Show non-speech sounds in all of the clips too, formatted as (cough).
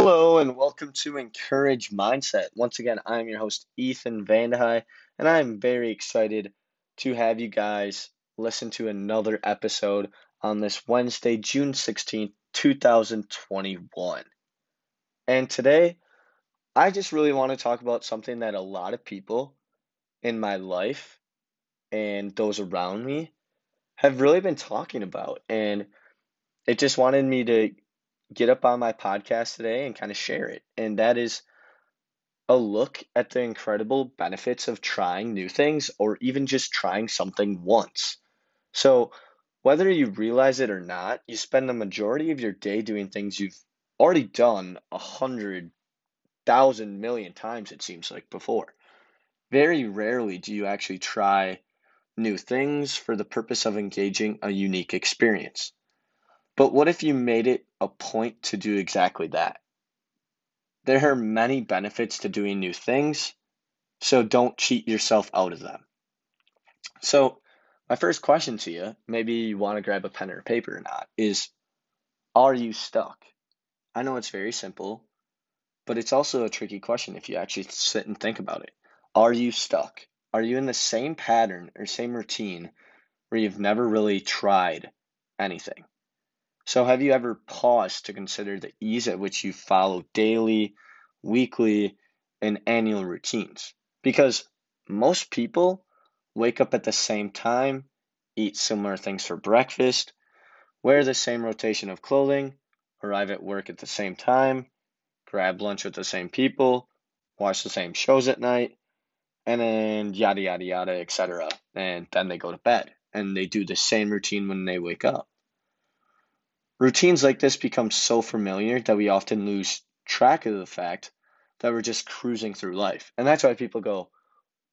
Hello and welcome to Encourage Mindset. Once again, I'm your host, Ethan Vandehei, and I'm very excited to have you guys listen to another episode on this Wednesday, June 16th, 2021. And today, I just really want to talk about something that a lot of people in my life and those around me have really been talking about. And it just wanted me to get up on my podcast today and kind of share it. And that is a look at the incredible benefits of trying new things or even just trying something once. So, whether you realize it or not, you spend the majority of your day doing things you've already done a hundred thousand million times, it seems like before. Very rarely do you actually try new things for the purpose of engaging a unique experience. But what if you made it a point to do exactly that? There are many benefits to doing new things, so don't cheat yourself out of them. So, my first question to you, maybe you want to grab a pen or paper or not, is Are you stuck? I know it's very simple, but it's also a tricky question if you actually sit and think about it. Are you stuck? Are you in the same pattern or same routine where you've never really tried anything? So, have you ever paused to consider the ease at which you follow daily, weekly, and annual routines? Because most people wake up at the same time, eat similar things for breakfast, wear the same rotation of clothing, arrive at work at the same time, grab lunch with the same people, watch the same shows at night, and then yada yada yada, etc. And then they go to bed and they do the same routine when they wake up. Routines like this become so familiar that we often lose track of the fact that we're just cruising through life. And that's why people go,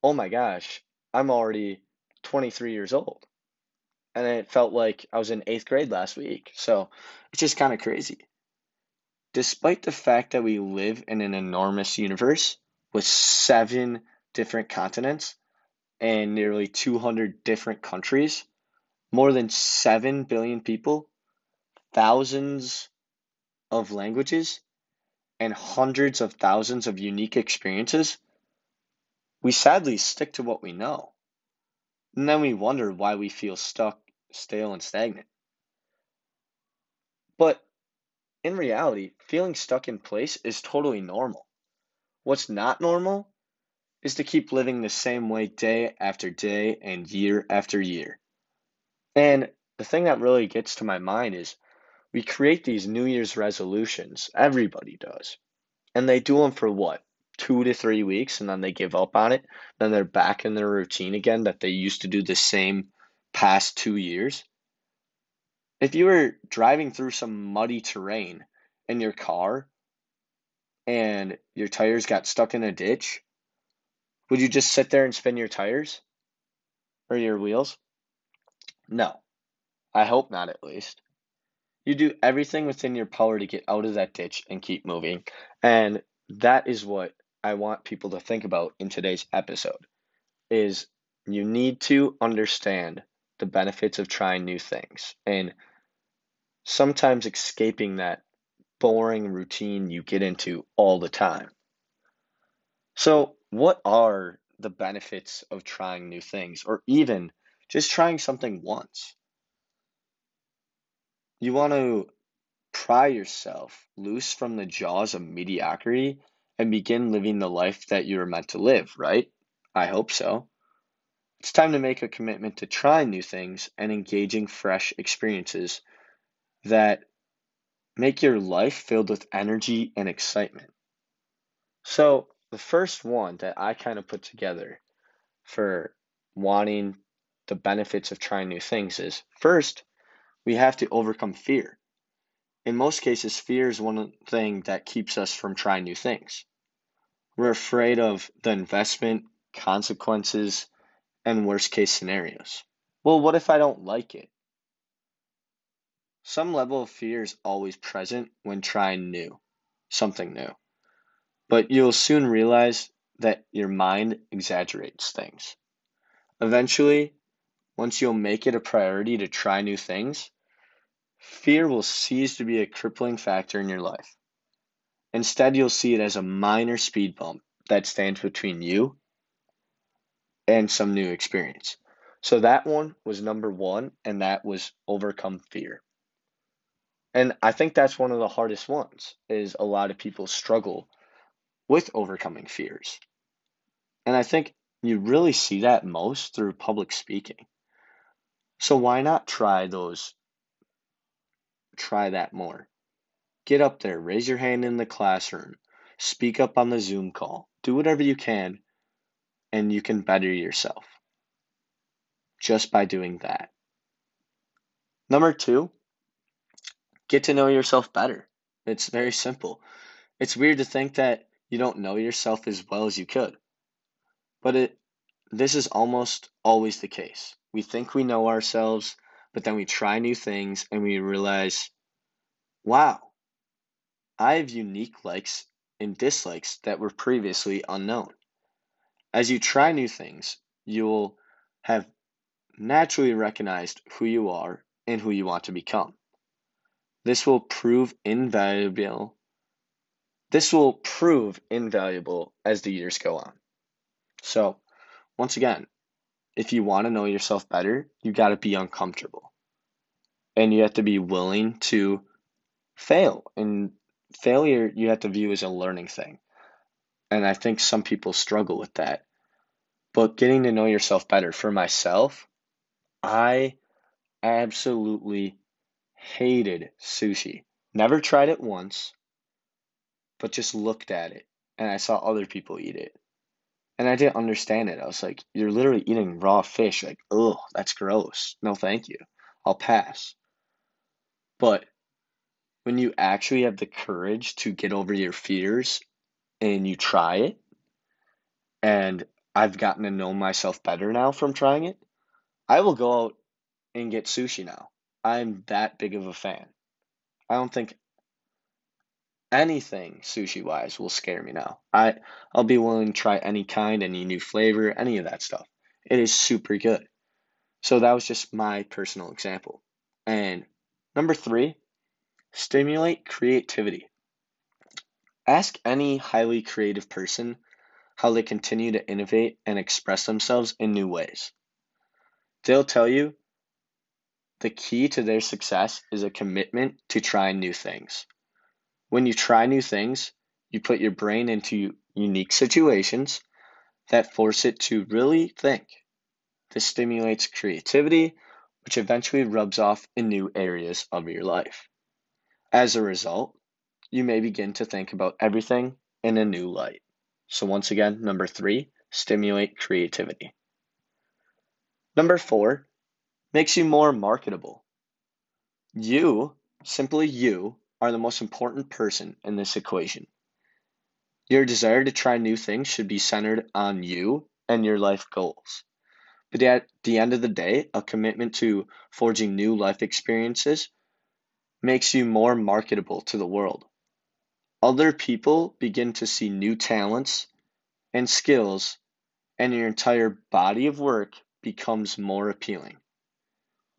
oh my gosh, I'm already 23 years old. And it felt like I was in eighth grade last week. So it's just kind of crazy. Despite the fact that we live in an enormous universe with seven different continents and nearly 200 different countries, more than 7 billion people thousands of languages and hundreds of thousands of unique experiences, we sadly stick to what we know. And then we wonder why we feel stuck, stale, and stagnant. But in reality, feeling stuck in place is totally normal. What's not normal is to keep living the same way day after day and year after year. And the thing that really gets to my mind is we create these New Year's resolutions. Everybody does. And they do them for what? Two to three weeks, and then they give up on it. Then they're back in their routine again that they used to do the same past two years. If you were driving through some muddy terrain in your car and your tires got stuck in a ditch, would you just sit there and spin your tires or your wheels? No. I hope not, at least. You do everything within your power to get out of that ditch and keep moving. And that is what I want people to think about in today's episode is you need to understand the benefits of trying new things and sometimes escaping that boring routine you get into all the time. So, what are the benefits of trying new things or even just trying something once? You want to pry yourself loose from the jaws of mediocrity and begin living the life that you are meant to live, right? I hope so. It's time to make a commitment to try new things and engaging fresh experiences that make your life filled with energy and excitement. So, the first one that I kind of put together for wanting the benefits of trying new things is first, we have to overcome fear. In most cases, fear is one thing that keeps us from trying new things. We're afraid of the investment, consequences, and worst case scenarios. Well, what if I don't like it? Some level of fear is always present when trying new, something new. But you'll soon realize that your mind exaggerates things. Eventually, once you'll make it a priority to try new things, fear will cease to be a crippling factor in your life. Instead, you'll see it as a minor speed bump that stands between you and some new experience. So that one was number one, and that was overcome fear. And I think that's one of the hardest ones is a lot of people struggle with overcoming fears. And I think you really see that most through public speaking. So why not try those try that more? Get up there, raise your hand in the classroom, speak up on the Zoom call, do whatever you can, and you can better yourself just by doing that. Number two, get to know yourself better. It's very simple. It's weird to think that you don't know yourself as well as you could. But it this is almost always the case. We think we know ourselves, but then we try new things and we realize, wow, I have unique likes and dislikes that were previously unknown. As you try new things, you'll have naturally recognized who you are and who you want to become. This will prove invaluable. This will prove invaluable as the years go on. So, once again, if you want to know yourself better, you got to be uncomfortable. And you have to be willing to fail. And failure, you have to view as a learning thing. And I think some people struggle with that. But getting to know yourself better, for myself, I absolutely hated sushi. Never tried it once, but just looked at it and I saw other people eat it. And I didn't understand it. I was like, you're literally eating raw fish. Like, oh, that's gross. No, thank you. I'll pass. But when you actually have the courage to get over your fears and you try it, and I've gotten to know myself better now from trying it, I will go out and get sushi now. I'm that big of a fan. I don't think anything sushi wise will scare me now. I I'll be willing to try any kind, any new flavor, any of that stuff. It is super good. So that was just my personal example. And number 3, stimulate creativity. Ask any highly creative person how they continue to innovate and express themselves in new ways. They'll tell you the key to their success is a commitment to trying new things. When you try new things, you put your brain into unique situations that force it to really think. This stimulates creativity, which eventually rubs off in new areas of your life. As a result, you may begin to think about everything in a new light. So, once again, number three, stimulate creativity. Number four, makes you more marketable. You, simply you, are the most important person in this equation. Your desire to try new things should be centered on you and your life goals. But at the end of the day, a commitment to forging new life experiences makes you more marketable to the world. Other people begin to see new talents and skills, and your entire body of work becomes more appealing.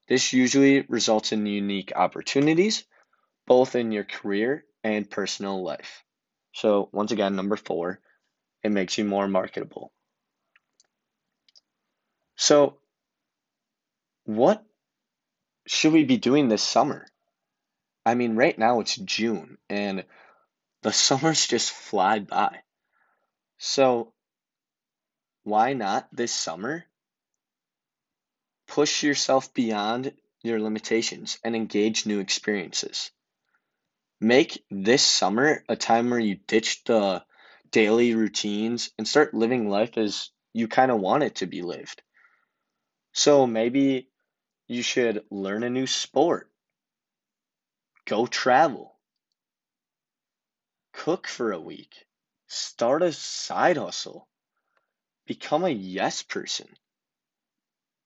This usually results in unique opportunities both in your career and personal life. So, once again, number four, it makes you more marketable. So, what should we be doing this summer? I mean, right now it's June and the (laughs) summers just fly by. So, why not this summer push yourself beyond your limitations and engage new experiences? Make this summer a time where you ditch the daily routines and start living life as you kind of want it to be lived. So maybe you should learn a new sport, go travel, cook for a week, start a side hustle, become a yes person.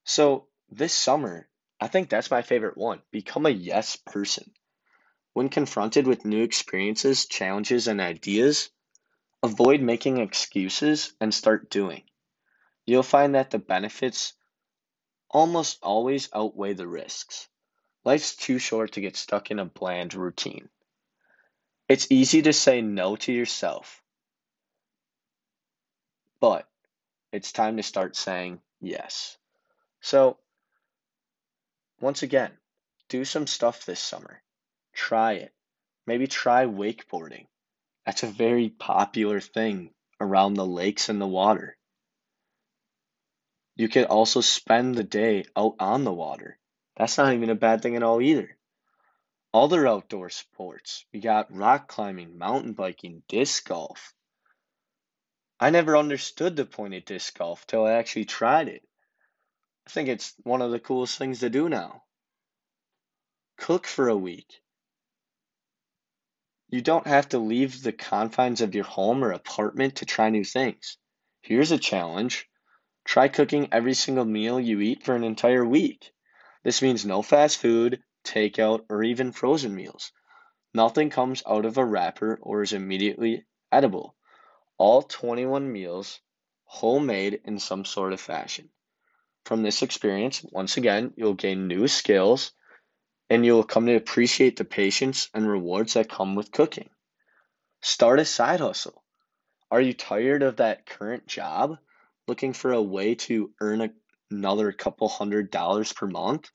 So this summer, I think that's my favorite one. Become a yes person. When confronted with new experiences, challenges, and ideas, avoid making excuses and start doing. You'll find that the benefits almost always outweigh the risks. Life's too short to get stuck in a bland routine. It's easy to say no to yourself, but it's time to start saying yes. So, once again, do some stuff this summer. Try it. Maybe try wakeboarding. That's a very popular thing around the lakes and the water. You could also spend the day out on the water. That's not even a bad thing at all either. Other outdoor sports, we got rock climbing, mountain biking, disc golf. I never understood the point of disc golf till I actually tried it. I think it's one of the coolest things to do now. Cook for a week. You don't have to leave the confines of your home or apartment to try new things. Here's a challenge Try cooking every single meal you eat for an entire week. This means no fast food, takeout, or even frozen meals. Nothing comes out of a wrapper or is immediately edible. All 21 meals homemade in some sort of fashion. From this experience, once again, you'll gain new skills and you'll come to appreciate the patience and rewards that come with cooking. Start a side hustle. Are you tired of that current job? looking for a way to earn a, another couple hundred dollars per month,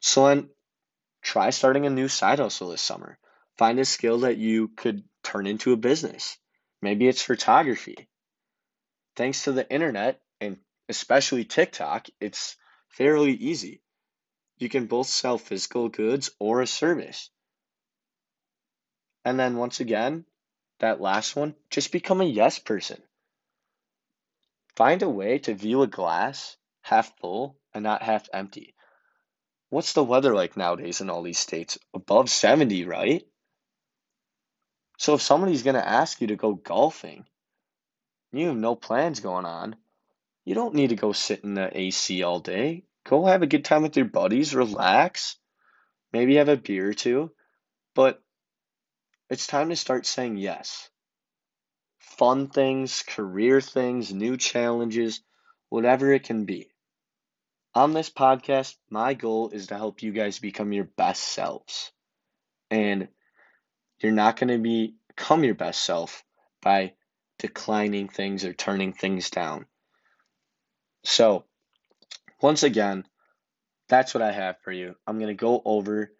so then try starting a new side hustle this summer. Find a skill that you could turn into a business. Maybe it's photography. Thanks to the internet and especially TikTok, it's fairly easy. You can both sell physical goods or a service. And then once again, that last one, just become a yes person. Find a way to view a glass half full and not half empty. What's the weather like nowadays in all these states? Above 70, right? So if somebody's going to ask you to go golfing, you have no plans going on, you don't need to go sit in the AC all day. Go have a good time with your buddies, relax, maybe have a beer or two, but it's time to start saying yes fun things, career things, new challenges, whatever it can be. On this podcast, my goal is to help you guys become your best selves. And you're not going to be, become your best self by declining things or turning things down. So, once again, that's what I have for you. I'm going to go over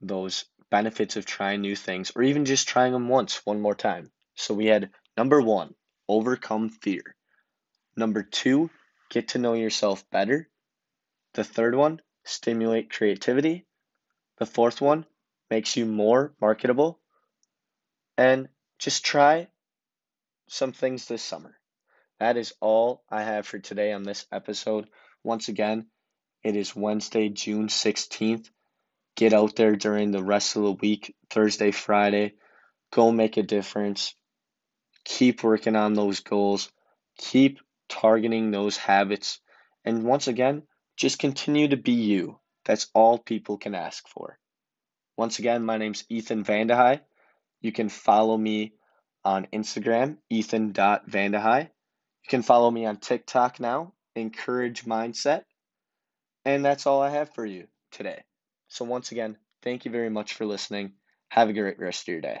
those benefits of trying new things or even just trying them once, one more time. So we had number one, overcome fear. Number two, get to know yourself better. The third one, stimulate creativity. The fourth one, makes you more marketable. And just try some things this summer. That is all I have for today on this episode. Once again, it is Wednesday, June 16th. Get out there during the rest of the week, Thursday, Friday. Go make a difference keep working on those goals, keep targeting those habits, and once again, just continue to be you. That's all people can ask for. Once again, my name's Ethan Vandehei. You can follow me on Instagram, ethan.vandehei. You can follow me on TikTok now, Encourage Mindset. And that's all I have for you today. So, once again, thank you very much for listening. Have a great rest of your day.